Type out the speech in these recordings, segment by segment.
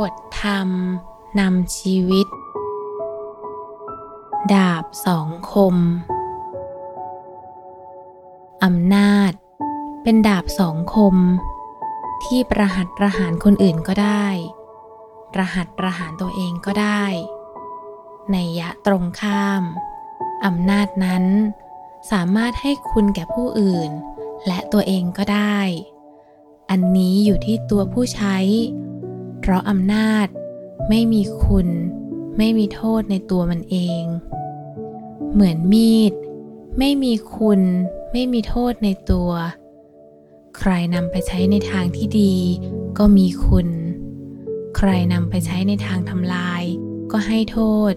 บทธรรมนำชีวิต ดาบสองคม อำนาจ เป็นดาบสองคม ที่ประหัตประหารคนอื่นก็ได้ ประหัตประหารตัวเองก็ได้ ในยะตรงข้าม อำนาจนั้นสามารถให้คุณแก่ผู้อื่น และตัวเองก็ได้ อันนี้อยู่ที่ตัวผู้ใช้ เพราะอำนาจไม่มีคุณ ไม่มีโทษในตัวมันเอง เหมือนมีด ไม่มีคุณ ไม่มีโทษในตัว ใครนำไปใช้ในทางที่ดี ก็มีคุณ ใครนำไปใช้ในทางทำลาย ก็ให้โทษ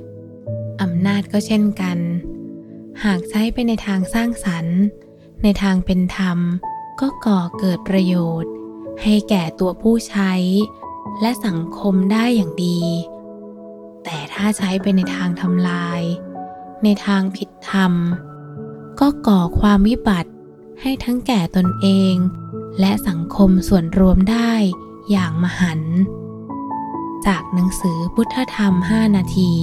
อำนาจก็เช่นกัน หากใช้ไปในทางสร้างสรรค์ ในทางเป็นธรรมก็ก่อเกิดประโยชน์ ให้แก่ตัวผู้ใช้ และสังคมได้อย่างดี แต่ถ้าใช้ไปในทางทำลาย ในทางผิดธรรม ก็ก่อความวิบัติให้ทั้งแก่ตนเอง และสังคมส่วนรวมได้อย่างมหันต์จากหนังสือพุทธธรรม 5 นาที